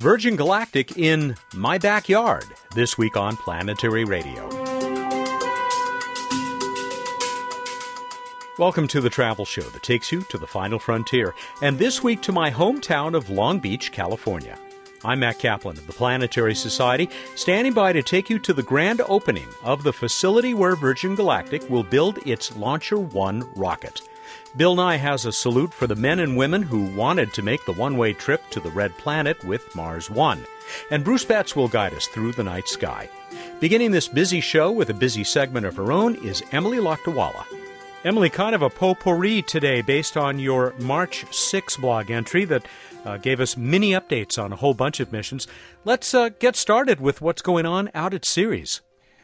Virgin Galactic in My Backyard, this week on Planetary Radio. Welcome to the travel show that takes you to the final frontier, and this week to my hometown of Long Beach, California. I'm Matt Kaplan of the Planetary Society, standing by to take you to the grand opening of the facility where Virgin Galactic will build its Launcher One rocket. Bill Nye has a salute for the men and women who wanted to make the one way trip to the red planet with Mars One. And Bruce Betts will guide us through the night sky. Beginning this busy show with a busy segment of her own is Emily Lakdawalla. Emily, kind of a potpourri today based on your March 6 blog entry that uh, gave us mini updates on a whole bunch of missions. Let's uh, get started with what's going on out at Ceres.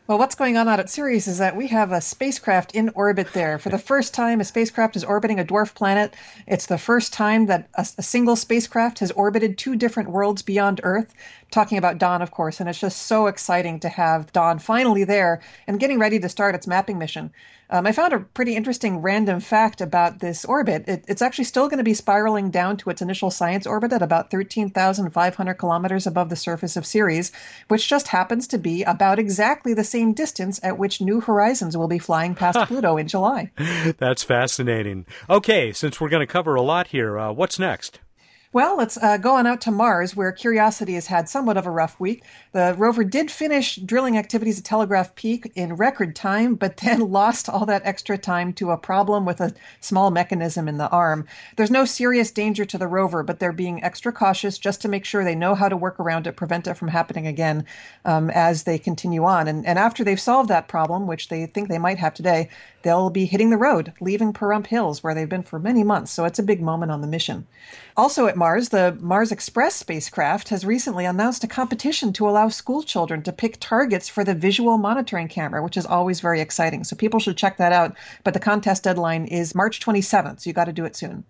Well, what's going on out at Ceres is that we have a spacecraft in orbit there. For the first time, a spacecraft is orbiting a dwarf planet. It's the first time that a, a, single spacecraft has orbited two different worlds beyond Earth. Talking about Dawn, of course, and it's just so exciting to have Dawn finally there and getting ready to start its mapping mission. Um, I found a pretty interesting random fact about this orbit. It, it's actually still going to be spiraling down to its initial science orbit at about 13,500 kilometers above the surface of Ceres, which just happens to be about exactly the same distance at which New Horizons will be flying past Pluto in July. That's fascinating. Okay, since we're going to cover a lot here, uh, what's next? Well, let's uh, go on out to Mars, where Curiosity has had somewhat of a rough week. The rover did finish drilling activities at Telegraph Peak in record time, but then lost all that extra time to a problem with a small mechanism in the arm. There's no serious danger to the rover, but they're being extra cautious just to make sure they know how to work around it, prevent it from happening again um, as they continue on. And, and after they've solved that problem, which they think they might have today, they'll be hitting the road, leaving Pahrump Hills, where they've been for many months. So it's a big moment on the mission. Also at Mars, the Mars Express spacecraft has recently announced a competition to allow school children to pick targets for the visual monitoring camera, which is always very exciting. So people should check that out. But the contest deadline is March 27th, so you got to do it soon.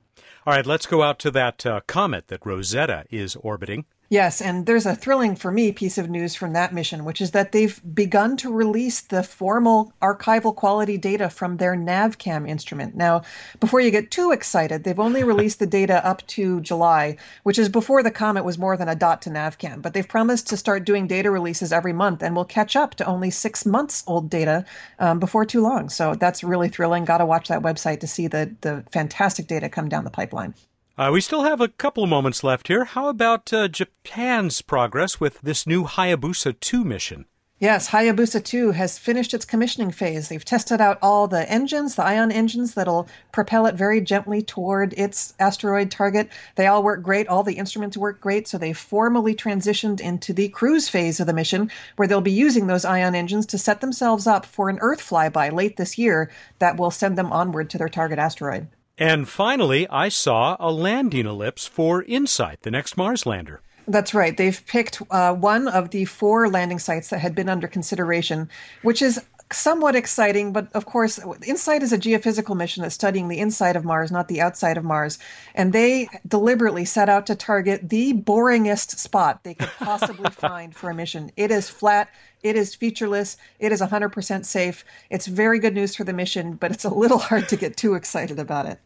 All right, let's go out to that uh, comet that Rosetta is orbiting. Yes, and there's a thrilling for me piece of news from that mission, which is that they've begun to release the formal archival quality data from their NavCam instrument. Now, before you get too excited, they've only released the data up to July, which is before the comet was more than a dot to NavCam. But they've promised to start doing data releases every month, and we'll catch up to only six months old data um, before too long. So that's really thrilling. Got to watch that website to see the the fantastic data come down the pipeline. Uh, we still have a couple of moments left here. How about uh, Japan's progress with this new Hayabusa 2 mission? Yes, Hayabusa 2 has finished its commissioning phase. They've tested out all the engines, the ion engines that'll propel it very gently toward its asteroid target. They all work great. All the instruments work great. So they formally transitioned into the cruise phase of the mission, where they'll be using those ion engines to set themselves up for an Earth flyby late this year that will send them onward to their target asteroid. And finally, I saw a landing ellipse for InSight, the next Mars lander. That's right. They've picked uh, one of the four landing sites that had been under consideration, which is somewhat exciting, but of course, InSight is a geophysical mission that's studying the inside of Mars, not the outside of Mars. And they deliberately set out to target the boringest spot they could possibly find for a mission. It is flat, it is featureless, it is 100% safe. It's very good news for the mission, but it's a little hard to get too excited about it.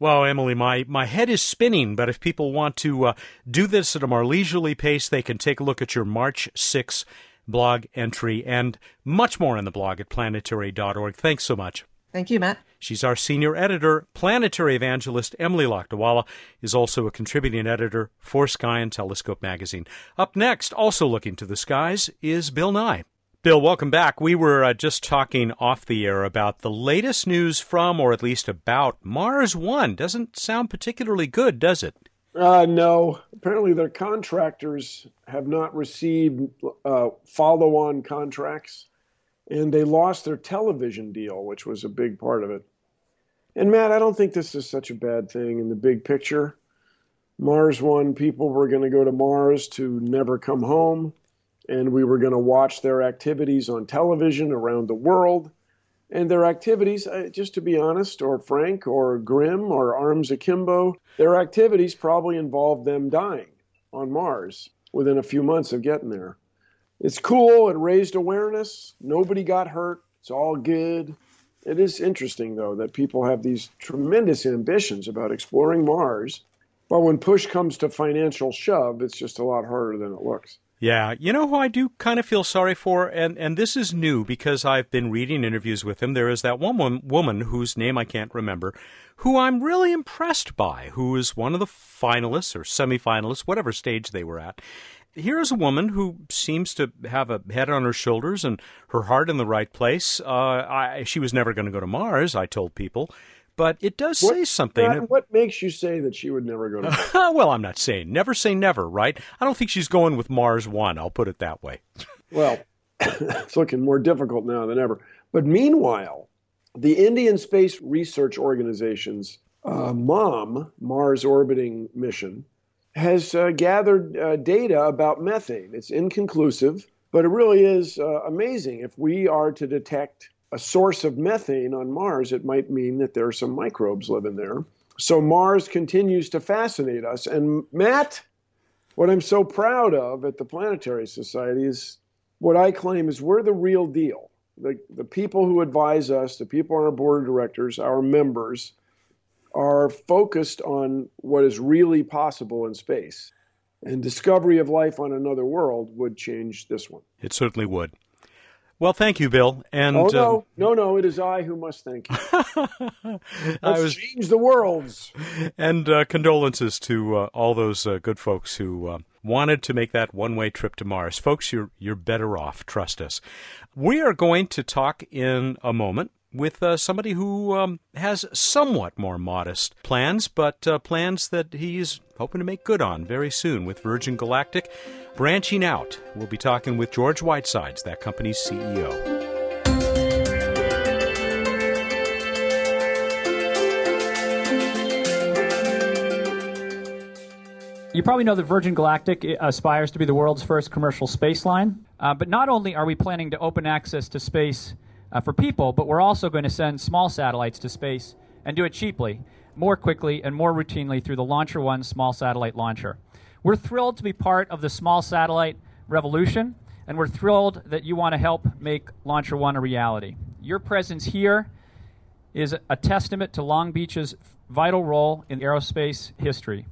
Well, Emily, my, my head is spinning, but if people want to uh, do this at a more leisurely pace, they can take a look at your March 6 blog entry, and much more in the blog at planetary.org. Thanks so much. Thank you, Matt. She's our senior editor. Planetary evangelist Emily Lakdawalla is also a contributing editor for Sky and Telescope magazine. Up next, also looking to the skies, is Bill Nye. Bill, welcome back. We were uh, just talking off the air about the latest news from, or at least about, Mars One. Doesn't sound particularly good, does it? Uh, no. Apparently, their contractors have not received uh, follow on contracts, and they lost their television deal, which was a big part of it. And, Matt, I don't think this is such a bad thing in the big picture. Mars One people were going to go to Mars to never come home, and we were going to watch their activities on television around the world and their activities, uh, just to be honest, or frank, or grim, or arms akimbo, their activities probably involved them dying on Mars within a few months of getting there. It's cool. It raised awareness. Nobody got hurt. It's all good. It is interesting, though, that people have these tremendous ambitions about exploring Mars, But when push comes to financial shove, it's just a lot harder than it looks. Yeah, you know who I do kind of feel sorry for, and and this is new because I've been reading interviews with him. There is that one woman whose name I can't remember, who I'm really impressed by, who is one of the finalists or semifinalists, whatever stage they were at. Here's a woman who seems to have a head on her shoulders and her heart in the right place. Uh, I, she was never going to go to Mars, I told people but it does what, say something. Uh, what makes you say that she would never go to Mars? well, I'm not saying never say never, right? I don't think she's going with Mars One. I'll put it that way. well, it's looking more difficult now than ever. But meanwhile, the Indian Space Research Organization's uh, MOM, Mars Orbiting Mission, has uh, gathered uh, data about methane. It's inconclusive, but it really is uh, amazing. If we are to detect a source of methane on Mars, it might mean that there are some microbes living there. So Mars continues to fascinate us. And Matt, what I'm so proud of at the Planetary Society is what I claim is we're the real deal. The, the people who advise us, the people on our board of directors, our members, are focused on what is really possible in space. And discovery of life on another world would change this one. It certainly would. Well, thank you, Bill. And oh no, um, no, no, it is I who must thank you. Let's was, change the worlds. And uh, condolences to uh, all those uh, good folks who uh, wanted to make that one-way trip to Mars. Folks, you're you're better off. Trust us. We are going to talk in a moment with uh, somebody who um, has somewhat more modest plans, but uh, plans that he's hoping to make good on very soon with Virgin Galactic. Branching out, we'll be talking with George Whitesides, that company's CEO. You probably know that Virgin Galactic aspires to be the world's first commercial space line. Uh, but not only are we planning to open access to space uh, for people, but we're also going to send small satellites to space and do it cheaply, more quickly, and more routinely through the Launcher One small satellite launcher. We're thrilled to be part of the small satellite revolution, and we're thrilled that you want to help make Launcher One a reality. Your presence here is a testament to Long Beach's vital role in aerospace history.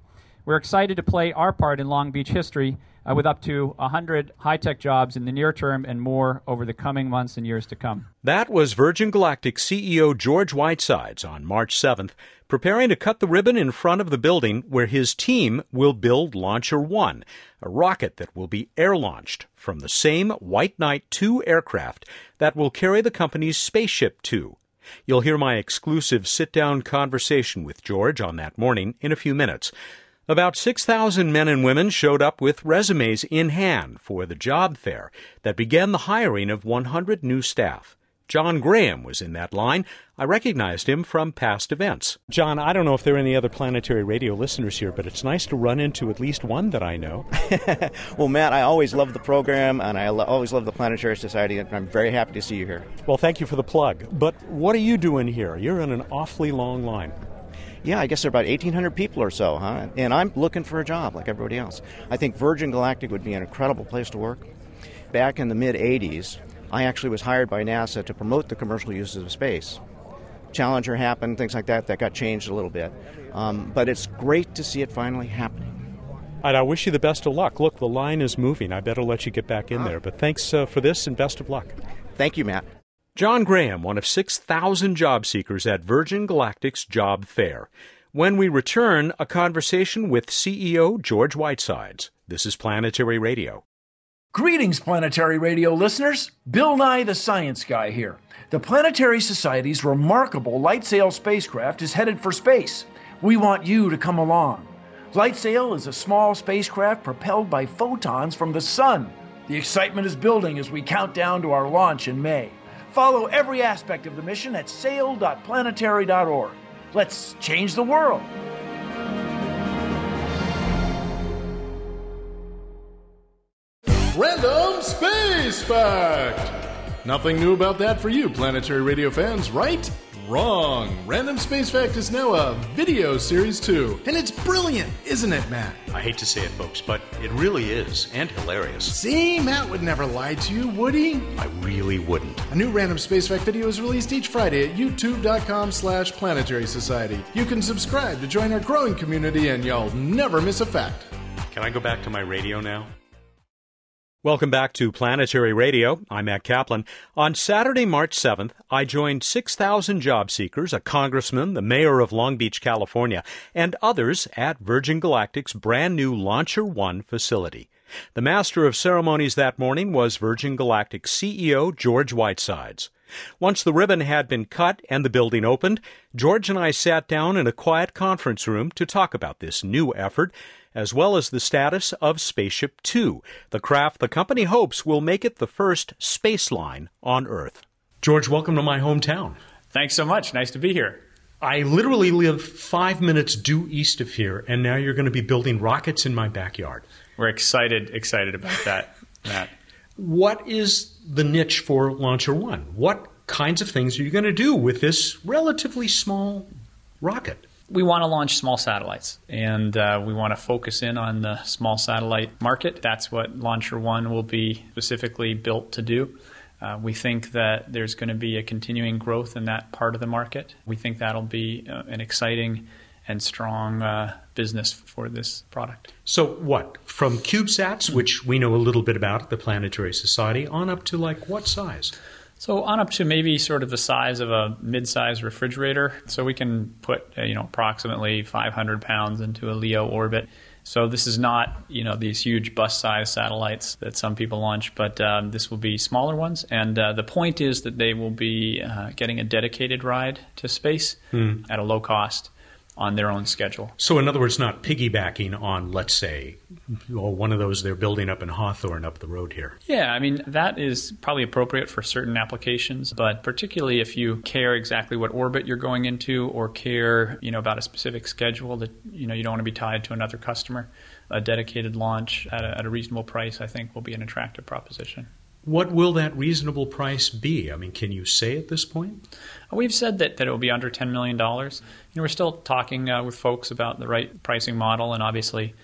We're excited to play our part in Long Beach history uh, with up to 100 high tech jobs in the near term and more over the coming months and years to come. That was Virgin Galactic CEO George Whitesides on March 7th, preparing to cut the ribbon in front of the building where his team will build Launcher One, a rocket that will be air launched from the same White Knight 2 aircraft that will carry the company's Spaceship Two. You'll hear my exclusive sit down conversation with George on that morning in a few minutes. About 6,000 men and women showed up with resumes in hand for the job fair that began the hiring of 100 new staff. John Graham was in that line. I recognized him from past events. John, I don't know if there are any other planetary radio listeners here, but it's nice to run into at least one that I know. well, Matt, I always love the program, and I lo- always love the Planetary Society, and I'm very happy to see you here. Well, thank you for the plug. But what are you doing here? You're in an awfully long line yeah, I guess there are about 1,800 people or so, huh? And I'm looking for a job like everybody else. I think Virgin Galactic would be an incredible place to work. Back in the mid 80s, I actually was hired by NASA to promote the commercial uses of space. Challenger happened, things like that, that got changed a little bit. Um, but it's great to see it finally happening. I wish you the best of luck. Look, the line is moving. I better let you get back in there. But thanks uh, for this and best of luck. Thank you, Matt. John Graham, one of 6,000 job seekers at Virgin Galactic's job fair. When we return, a conversation with CEO George Whitesides. This is Planetary Radio. Greetings, Planetary Radio listeners. Bill Nye, the Science Guy here. The Planetary Society's remarkable LightSail spacecraft is headed for space. We want you to come along. LightSail is a small spacecraft propelled by photons from the sun. The excitement is building as we count down to our launch in May. Follow every aspect of the mission at sail.planetary.org. Let's change the world. Random Space Fact! Nothing new about that for you, planetary radio fans, right? Wrong. Random Space Fact is now a video series too. And it's brilliant, isn't it, Matt? I hate to say it, folks, but it really is, and hilarious. See, Matt would never lie to you, would he? I really wouldn't. A new Random Space Fact video is released each Friday at youtube.com slash planetary society. You can subscribe to join our growing community and y'all never miss a fact. Can I go back to my radio now? Welcome back to Planetary Radio. I'm Matt Kaplan. On Saturday, March 7th, I joined 6,000 job seekers, a congressman, the mayor of Long Beach, California, and others at Virgin Galactic's brand new Launcher One facility. The master of ceremonies that morning was Virgin Galactic CEO George Whitesides. Once the ribbon had been cut and the building opened, George and I sat down in a quiet conference room to talk about this new effort as well as the status of Spaceship Two, the craft the company hopes will make it the first space line on Earth. George, welcome to my hometown. Thanks so much. Nice to be here. I literally live five minutes due east of here, and now you're going to be building rockets in my backyard. We're excited, excited about that, Matt. What is the niche for Launcher One? What kinds of things are you going to do with this relatively small rocket? We want to launch small satellites, and uh, we want to focus in on the small satellite market. That's what Launcher One will be specifically built to do. Uh, we think that there's going to be a continuing growth in that part of the market. We think that'll be uh, an exciting and strong uh, business for this product. So, what? From CubeSats, which we know a little bit about the Planetary Society, on up to like what size? So on up to maybe sort of the size of a mid-sized refrigerator. So we can put uh, you know approximately 500 pounds into a LEO orbit. So this is not you know these huge bus-sized satellites that some people launch, but um, this will be smaller ones. And uh, the point is that they will be uh, getting a dedicated ride to space hmm. at a low cost on their own schedule. So, in other words, not piggybacking on, let's say, well, one of those they're building up in Hawthorne up the road here. Yeah, I mean, that is probably appropriate for certain applications, but particularly if you care exactly what orbit you're going into or care, you know, about a specific schedule that, you know, you don't want to be tied to another customer, a dedicated launch at a, at a reasonable price, I think, will be an attractive proposition. What will that reasonable price be? I mean, can you say at this point? We've said that, that it will be under $10 million. You know, we're still talking uh, with folks about the right pricing model, and obviously,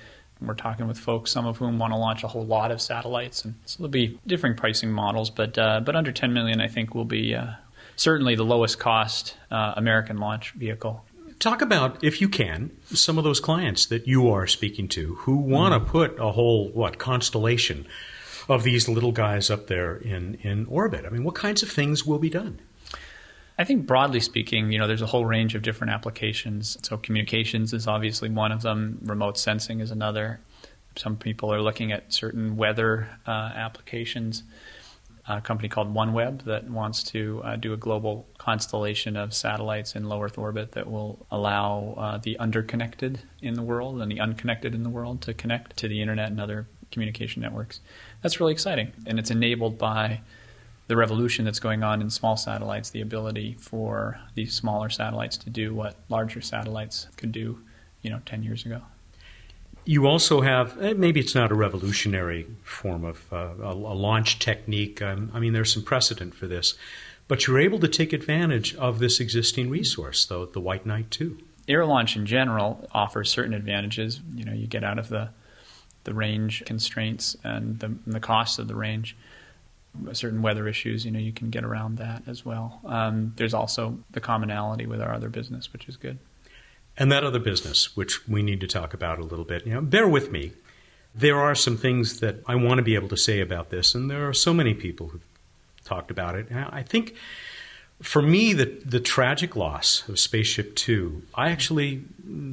we're talking with folks, some of whom want to launch a whole lot of satellites, and so there'll be different pricing models. But uh, but under 10 million, I think will be uh, certainly the lowest cost uh, American launch vehicle. Talk about, if you can, some of those clients that you are speaking to who want to mm. put a whole what constellation of these little guys up there in, in orbit? I mean, what kinds of things will be done? I think broadly speaking, you know, there's a whole range of different applications. So communications is obviously one of them. Remote sensing is another. Some people are looking at certain weather uh, applications. A company called OneWeb that wants to uh, do a global constellation of satellites in low Earth orbit that will allow uh, the underconnected in the world and the unconnected in the world to connect to the internet and other communication networks that's really exciting. And it's enabled by the revolution that's going on in small satellites, the ability for these smaller satellites to do what larger satellites could do, you know, 10 years ago. You also have, eh, maybe it's not a revolutionary form of uh, a, launch technique. Um, I mean, there's some precedent for this. But you're able to take advantage of this existing resource, though, the White Knight 2. Air launch in general offers certain advantages. You know, you get out of the the range constraints and the, and the cost of the range. Certain weather issues, you know, you can get around that as well. Um, there's also the commonality with our other business, which is good. And that other business, which we need to talk about a little bit, you know, bear with me. There are some things that I want to be able to say about this, and there are so many people who've talked about it. And I think for me, the the tragic loss of Spaceship Two, I actually,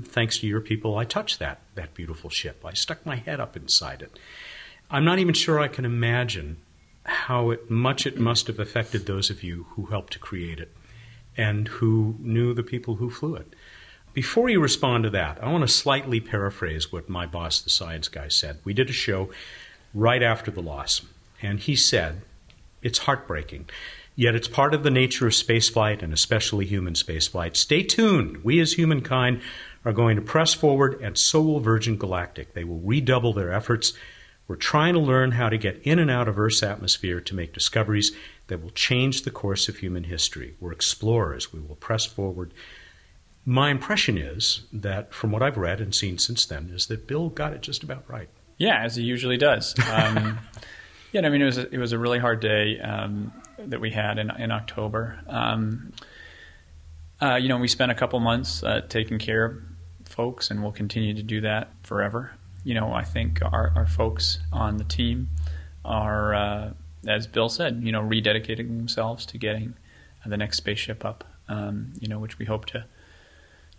thanks to your people, I touched that that beautiful ship. I stuck my head up inside it. I'm not even sure I can imagine how it, much it must have affected those of you who helped to create it and who knew the people who flew it. Before you respond to that, I want to slightly paraphrase what my boss, the science guy, said. We did a show right after the loss, and he said, It's heartbreaking. Yet it's part of the nature of spaceflight and especially human spaceflight. Stay tuned. We as humankind are going to press forward, and so will Virgin Galactic. They will redouble their efforts. We're trying to learn how to get in and out of Earth's atmosphere to make discoveries that will change the course of human history. We're explorers. We will press forward. My impression is that, from what I've read and seen since then, is that Bill got it just about right. Yeah, as he usually does. Um, yeah, I mean, it was a, it was a really hard day um, that we had in in October. Um, uh, you know, we spent a couple months uh, taking care of folks, and we'll continue to do that forever. You know, I think our, our folks on the team are, uh, as Bill said, you know, rededicating themselves to getting the next spaceship up. Um, you know, which we hope to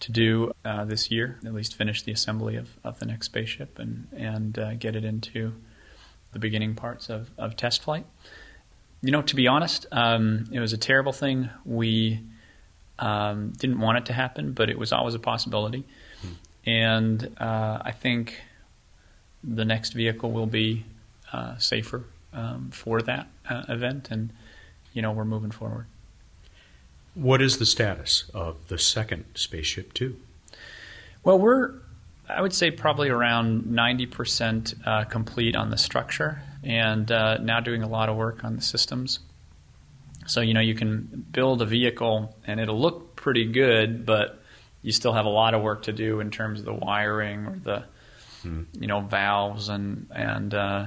to do uh, this year, at least finish the assembly of, of the next spaceship and and uh, get it into the beginning parts of, of test flight. You know, to be honest, um, it was a terrible thing. We um, didn't want it to happen, but it was always a possibility. Hmm. And uh, I think the next vehicle will be uh, safer um, for that uh, event, and you know we're moving forward. What is the status of the second spaceship two? Well, we're I would say probably around 90% uh, complete on the structure and uh, now doing a lot of work on the systems. So, you know, you can build a vehicle and it'll look pretty good, but you still have a lot of work to do in terms of the wiring or the, hmm. you know, valves and, and uh,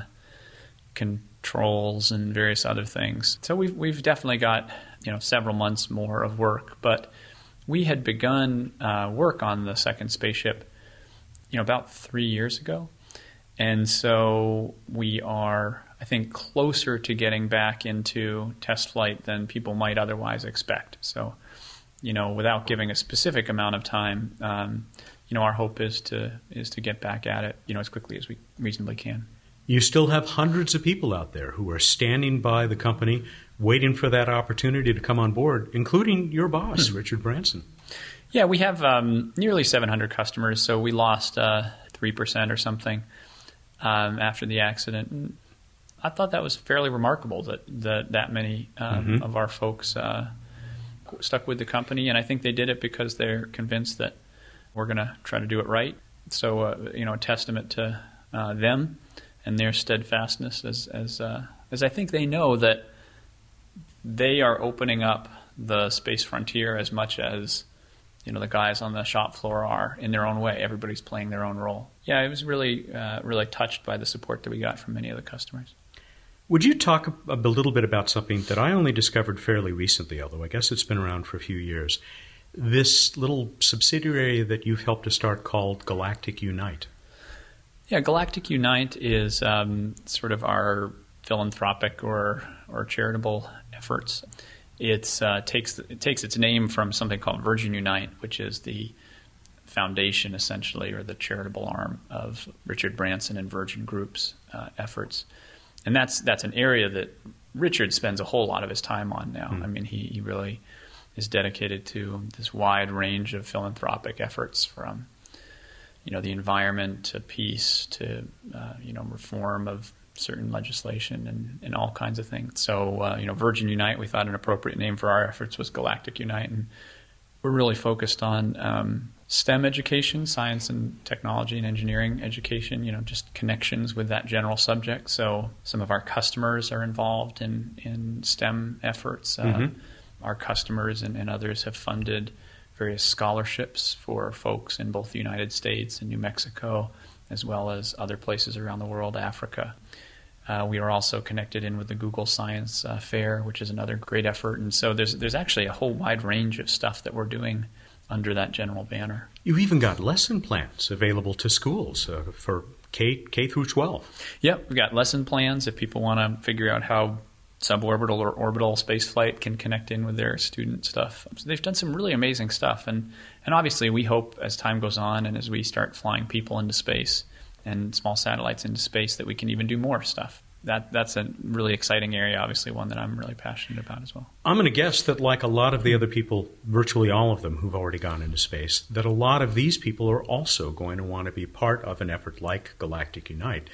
controls and various other things. So we've, we've definitely got, you know, several months more of work, but we had begun uh, work on the second spaceship, you know, about three years ago. And so we are, I think, closer to getting back into test flight than people might otherwise expect. So, you know, without giving a specific amount of time, um, you know, our hope is to is to get back at it, you know, as quickly as we reasonably can. You still have hundreds of people out there who are standing by the company, waiting for that opportunity to come on board, including your boss, hmm. Richard Branson. Yeah, we have um, nearly 700 customers, so we lost uh, 3% or something um, after the accident. And I thought that was fairly remarkable that that, that many um, mm-hmm. of our folks uh, stuck with the company, and I think they did it because they're convinced that we're going to try to do it right. So, uh, you know, a testament to uh, them and their steadfastness, as as uh, as I think they know that they are opening up the space frontier as much as you know the guys on the shop floor are in their own way. Everybody's playing their own role. Yeah, I was really uh, really touched by the support that we got from many of the customers. Would you talk a, a little bit about something that I only discovered fairly recently, although I guess it's been around for a few years? This little subsidiary that you've helped to start called Galactic Unite. Yeah, Galactic Unite is um, sort of our philanthropic or or charitable efforts. It uh, takes it takes its name from something called Virgin Unite, which is the foundation essentially, or the charitable arm of Richard Branson and Virgin Group's uh, efforts. And that's that's an area that Richard spends a whole lot of his time on now. Mm. I mean, he, he really is dedicated to this wide range of philanthropic efforts from you know the environment to peace to uh, you know reform of certain legislation and, and all kinds of things. So, uh, you know, Virgin Unite, we thought an appropriate name for our efforts was Galactic Unite. And we're really focused on um, STEM education, science and technology and engineering education, you know, just connections with that general subject. So, some of our customers are involved in, in STEM efforts. Uh, mm-hmm. Our customers and, and others have funded various scholarships for folks in both the United States and New Mexico, as well as other places around the world, Africa. Uh, we are also connected in with the Google Science uh, Fair, which is another great effort. And so there's there's actually a whole wide range of stuff that we're doing under that general banner. You've even got lesson plans available to schools uh, for K K through 12. Yep, we've got lesson plans if people want to figure out how suborbital or orbital spaceflight can connect in with their student stuff. So they've done some really amazing stuff, and and obviously we hope as time goes on and as we start flying people into space and small satellites into space that we can even do more stuff. That that's a really exciting area, obviously one that I'm really passionate about as well. I'm going to guess that, like a lot of the other people, virtually all of them who've already gone into space, that a lot of these people are also going to want to be part of an effort like Galactic Unite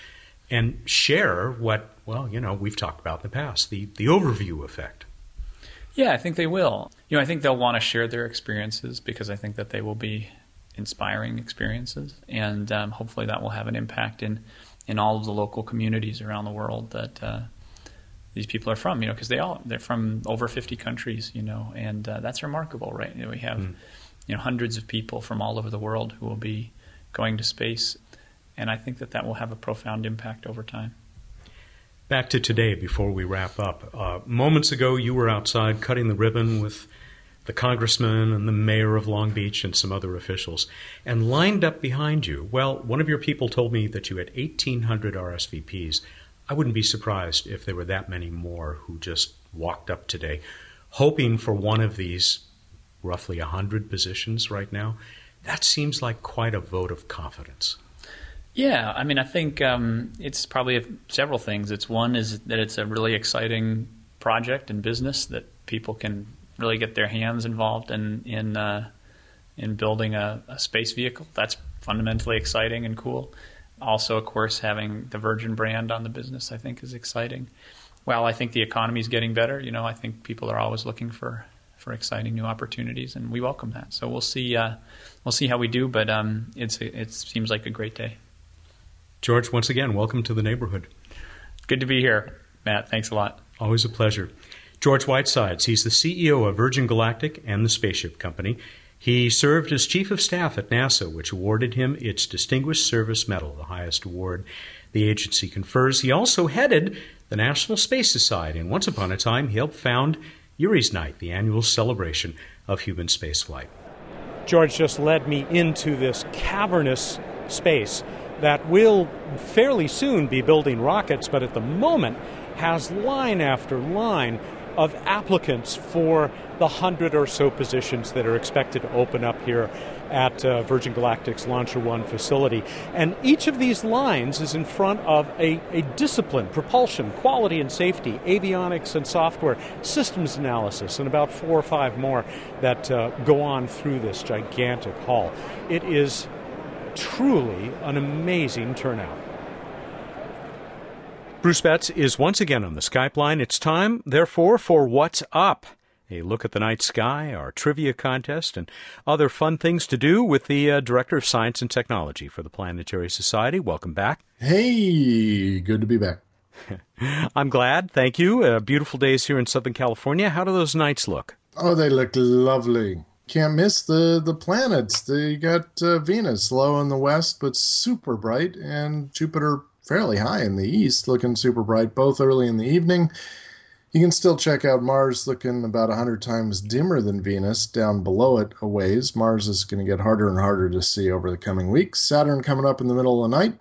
and share what, well, you know, we've talked about in the past, the, the overview effect. Yeah, I think they will. You know, I think they'll want to share their experiences because I think that they will be inspiring experiences, and um, hopefully that will have an impact in in all of the local communities around the world that uh, these people are from. You know, because they all they're from over 50 countries. You know, and uh, that's remarkable, right? You know, we have mm. you know hundreds of people from all over the world who will be going to space, and I think that that will have a profound impact over time. Back to today before we wrap up. Uh, moments ago, you were outside cutting the ribbon with the congressman and the mayor of Long Beach and some other officials. And lined up behind you, well, one of your people told me that you had 1,800 RSVPs. I wouldn't be surprised if there were that many more who just walked up today, hoping for one of these roughly 100 positions right now. That seems like quite a vote of confidence. Yeah, I mean, I think um, it's probably several things. It's one is that it's a really exciting project and business that people can really get their hands involved in in uh, in building a, a, space vehicle. That's fundamentally exciting and cool. Also, of course, having the Virgin brand on the business, I think, is exciting. Well, I think the economy is getting better. You know, I think people are always looking for for exciting new opportunities, and we welcome that. So we'll see uh, we'll see how we do, but um, it's it seems like a great day. George, once again, welcome to the neighborhood. Good to be here, Matt. Thanks a lot. Always a pleasure. George Whitesides. He's the CEO of Virgin Galactic and the Spaceship Company. He served as Chief of Staff at NASA, which awarded him its Distinguished Service Medal, the highest award the agency confers. He also headed the National Space Society, and once upon a time he helped found Yuri's Night, the annual celebration of human spaceflight. George just led me into this cavernous space that will fairly soon be building rockets, but at the moment has line after line of applicants for the hundred or so positions that are expected to open up here at uh, Virgin Galactic's Launcher One facility. And each of these lines is in front of a, a discipline propulsion, quality and safety, avionics and software, systems analysis, and about four or five more that uh, go on through this gigantic hall. It is truly an amazing turnout. Bruce Betts is once again on the Skype line. It's time, therefore, for What's Up? A look at the night sky, our trivia contest, and other fun things to do with the uh, Director of Science and Technology for the Planetary Society. Welcome back. Hey, good to be back. I'm glad. Thank you. Uh, beautiful days here in Southern California. How do those nights look? Oh, they look lovely. Can't miss the the planets. They got uh, Venus low in the west, but super bright, and Jupiter fairly high in the east, looking super bright, both early in the evening. You can still check out Mars looking about 100 times dimmer than Venus down below it a ways. Mars is going to get harder and harder to see over the coming weeks. Saturn coming up in the middle of the night.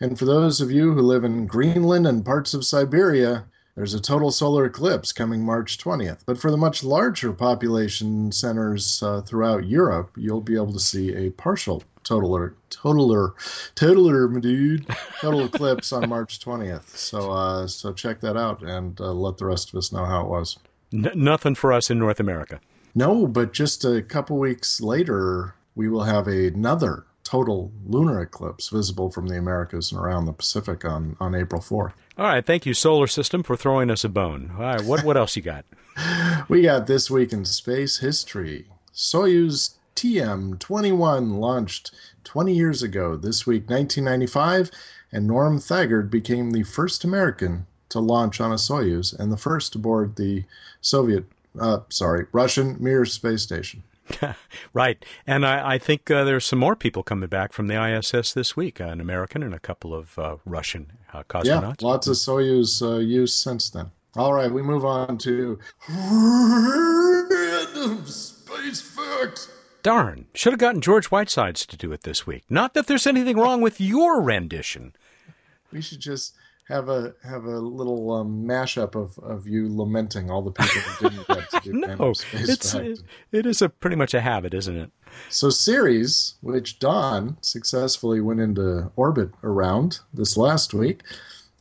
And for those of you who live in Greenland and parts of Siberia, there's a total solar eclipse coming March 20th. But for the much larger population centers uh, throughout Europe, you'll be able to see a partial totaler, totaler, totaler, dude, total eclipse on March 20th. So, uh, so check that out and uh, let the rest of us know how it was. N- nothing for us in North America. No, but just a couple weeks later, we will have another total lunar eclipse visible from the Americas and around the Pacific on, on April 4th. All right, thank you, Solar System, for throwing us a bone. All right, what, what else you got? we got This Week in Space History. Soyuz TM 21 launched 20 years ago, this week, 1995, and Norm Thagard became the first American to launch on a Soyuz and the first aboard the Soviet, uh, sorry, Russian Mir space station. right. And I, I think uh, there's some more people coming back from the ISS this week uh, an American and a couple of uh, Russian uh, cosmonauts. Yeah, lots of Soyuz uh, use since then. All right, we move on to random space facts. Darn, should have gotten George Whitesides to do it this week. Not that there's anything wrong with your rendition. We should just have a have a little um, mashup of, of you lamenting all the people who didn't get to do no, it's it, it is a pretty much a habit, isn't it? So Ceres, which Dawn successfully went into orbit around this last week,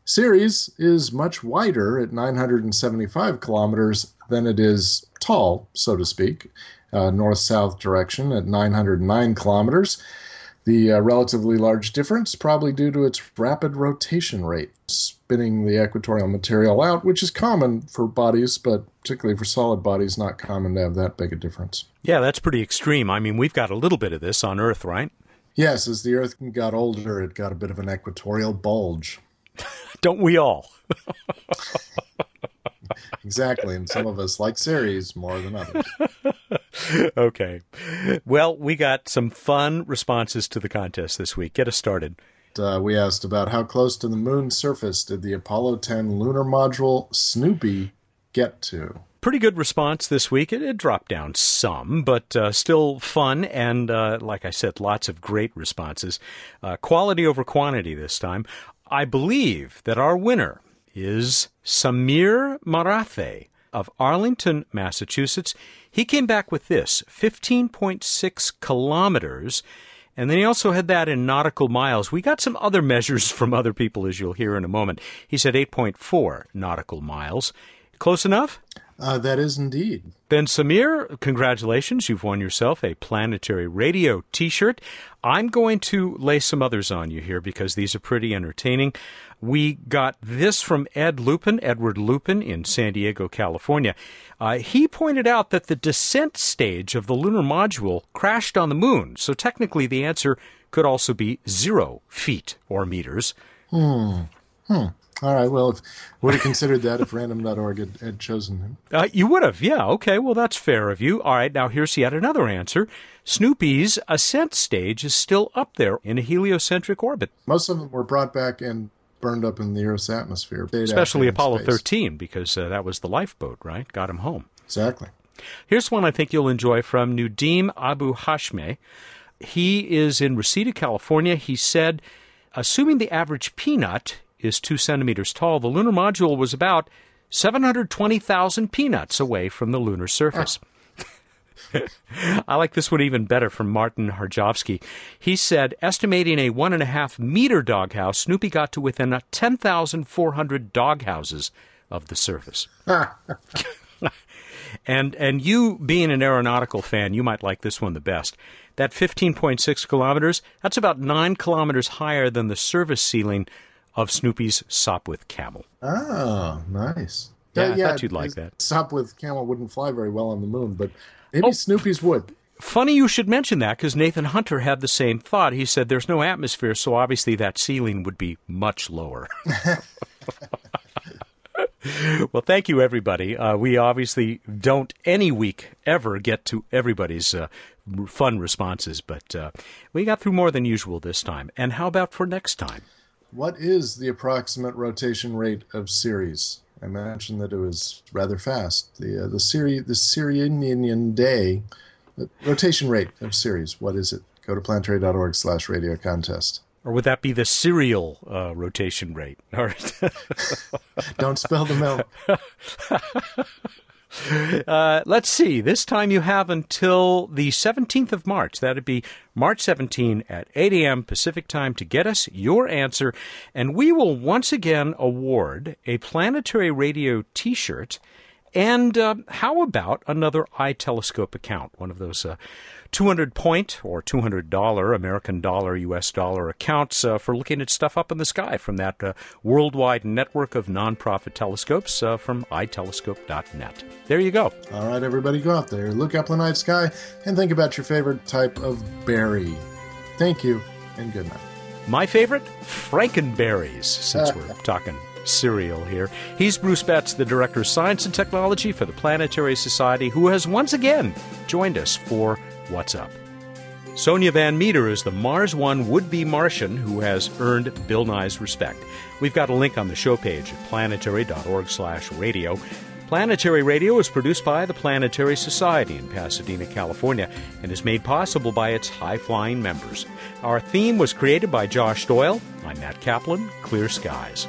Ceres is much wider at 975 kilometers than it is tall, so to speak uh, north south direction at 909 kilometers. The uh, relatively large difference probably due to its rapid rotation rate, spinning the equatorial material out, which is common for bodies, but particularly for solid bodies, not common to have that big a difference. Yeah, that's pretty extreme. I mean, we've got a little bit of this on Earth, right? Yes, as the Earth got older, it got a bit of an equatorial bulge. Don't we all? exactly. And some of us like Ceres more than others. okay. Well, we got some fun responses to the contest this week. Get us started. Uh, we asked about how close to the moon's surface did the Apollo 10 lunar module Snoopy get to? Pretty good response this week. It, it dropped down some, but uh, still fun. And uh, like I said, lots of great responses. Uh, quality over quantity this time. I believe that our winner is Samir Marathe of Arlington, Massachusetts. He came back with this 15.6 kilometers. And then he also had that in nautical miles. We got some other measures from other people, as you'll hear in a moment. He said 8.4 nautical miles. Close enough? Uh, that is indeed. Ben Samir, congratulations. You've won yourself a Planetary Radio t shirt. I'm going to lay some others on you here because these are pretty entertaining. We got this from Ed Lupin, Edward Lupin in San Diego, California. Uh, he pointed out that the descent stage of the lunar module crashed on the moon, so technically the answer could also be zero feet or meters. Hmm. Hmm. All right. Well, would have considered that if random.org had, had chosen him. Uh, you would have. Yeah. Okay. Well, that's fair of you. All right. Now, here's yet another answer. Snoopy's ascent stage is still up there in a heliocentric orbit. Most of them were brought back and burned up in the Earth's atmosphere. Especially Apollo space. 13, because uh, that was the lifeboat, right? Got him home. Exactly. Here's one I think you'll enjoy from Nudim Abu Hashme. He is in Reseda, California. He said, assuming the average peanut is two centimeters tall, the lunar module was about 720,000 peanuts away from the lunar surface. I like this one even better from Martin Harjovsky. He said, estimating a one and a half meter doghouse, Snoopy got to within 10,400 doghouses of the surface. and and you being an aeronautical fan, you might like this one the best. That 15.6 kilometers, that's about 9 kilometers higher than the service ceiling of Snoopy's Sopwith Camel. Oh, nice. Yeah, I thought you'd like that. Sopwith Camel wouldn't fly very well on the moon, but maybe oh, Snoopy's would. Funny you should mention that because Nathan Hunter had the same thought. He said there's no atmosphere, so obviously that ceiling would be much lower. well, thank you, everybody. Uh, we obviously don't any week ever get to everybody's uh, fun responses, but uh, we got through more than usual this time. And how about for next time? What is the approximate rotation rate of Ceres? I mentioned that it was rather fast. The uh, the Syri the Syrian day rotation rate of Ceres. What is it? Go to planetary.org slash radio contest. Or would that be the serial uh, rotation rate? All right. Don't spell the milk. Uh, let's see. This time you have until the 17th of March. That'd be March 17 at 8 a.m. Pacific time to get us your answer. And we will once again award a Planetary Radio t shirt. And uh, how about another iTelescope account? One of those uh, 200 point or $200 American dollar, US dollar accounts uh, for looking at stuff up in the sky from that uh, worldwide network of nonprofit telescopes uh, from itelescope.net. There you go. All right, everybody, go out there, look up the night sky, and think about your favorite type of berry. Thank you, and good night. My favorite, Frankenberries, since we're talking cereal here. He's Bruce Betts, the Director of Science and Technology for the Planetary Society, who has once again joined us for What's Up. Sonia Van Meter is the Mars One would be Martian who has earned Bill Nye's respect. We've got a link on the show page at planetary.org/slash radio. Planetary Radio is produced by the Planetary Society in Pasadena, California, and is made possible by its high flying members. Our theme was created by Josh Doyle. I'm Matt Kaplan. Clear skies.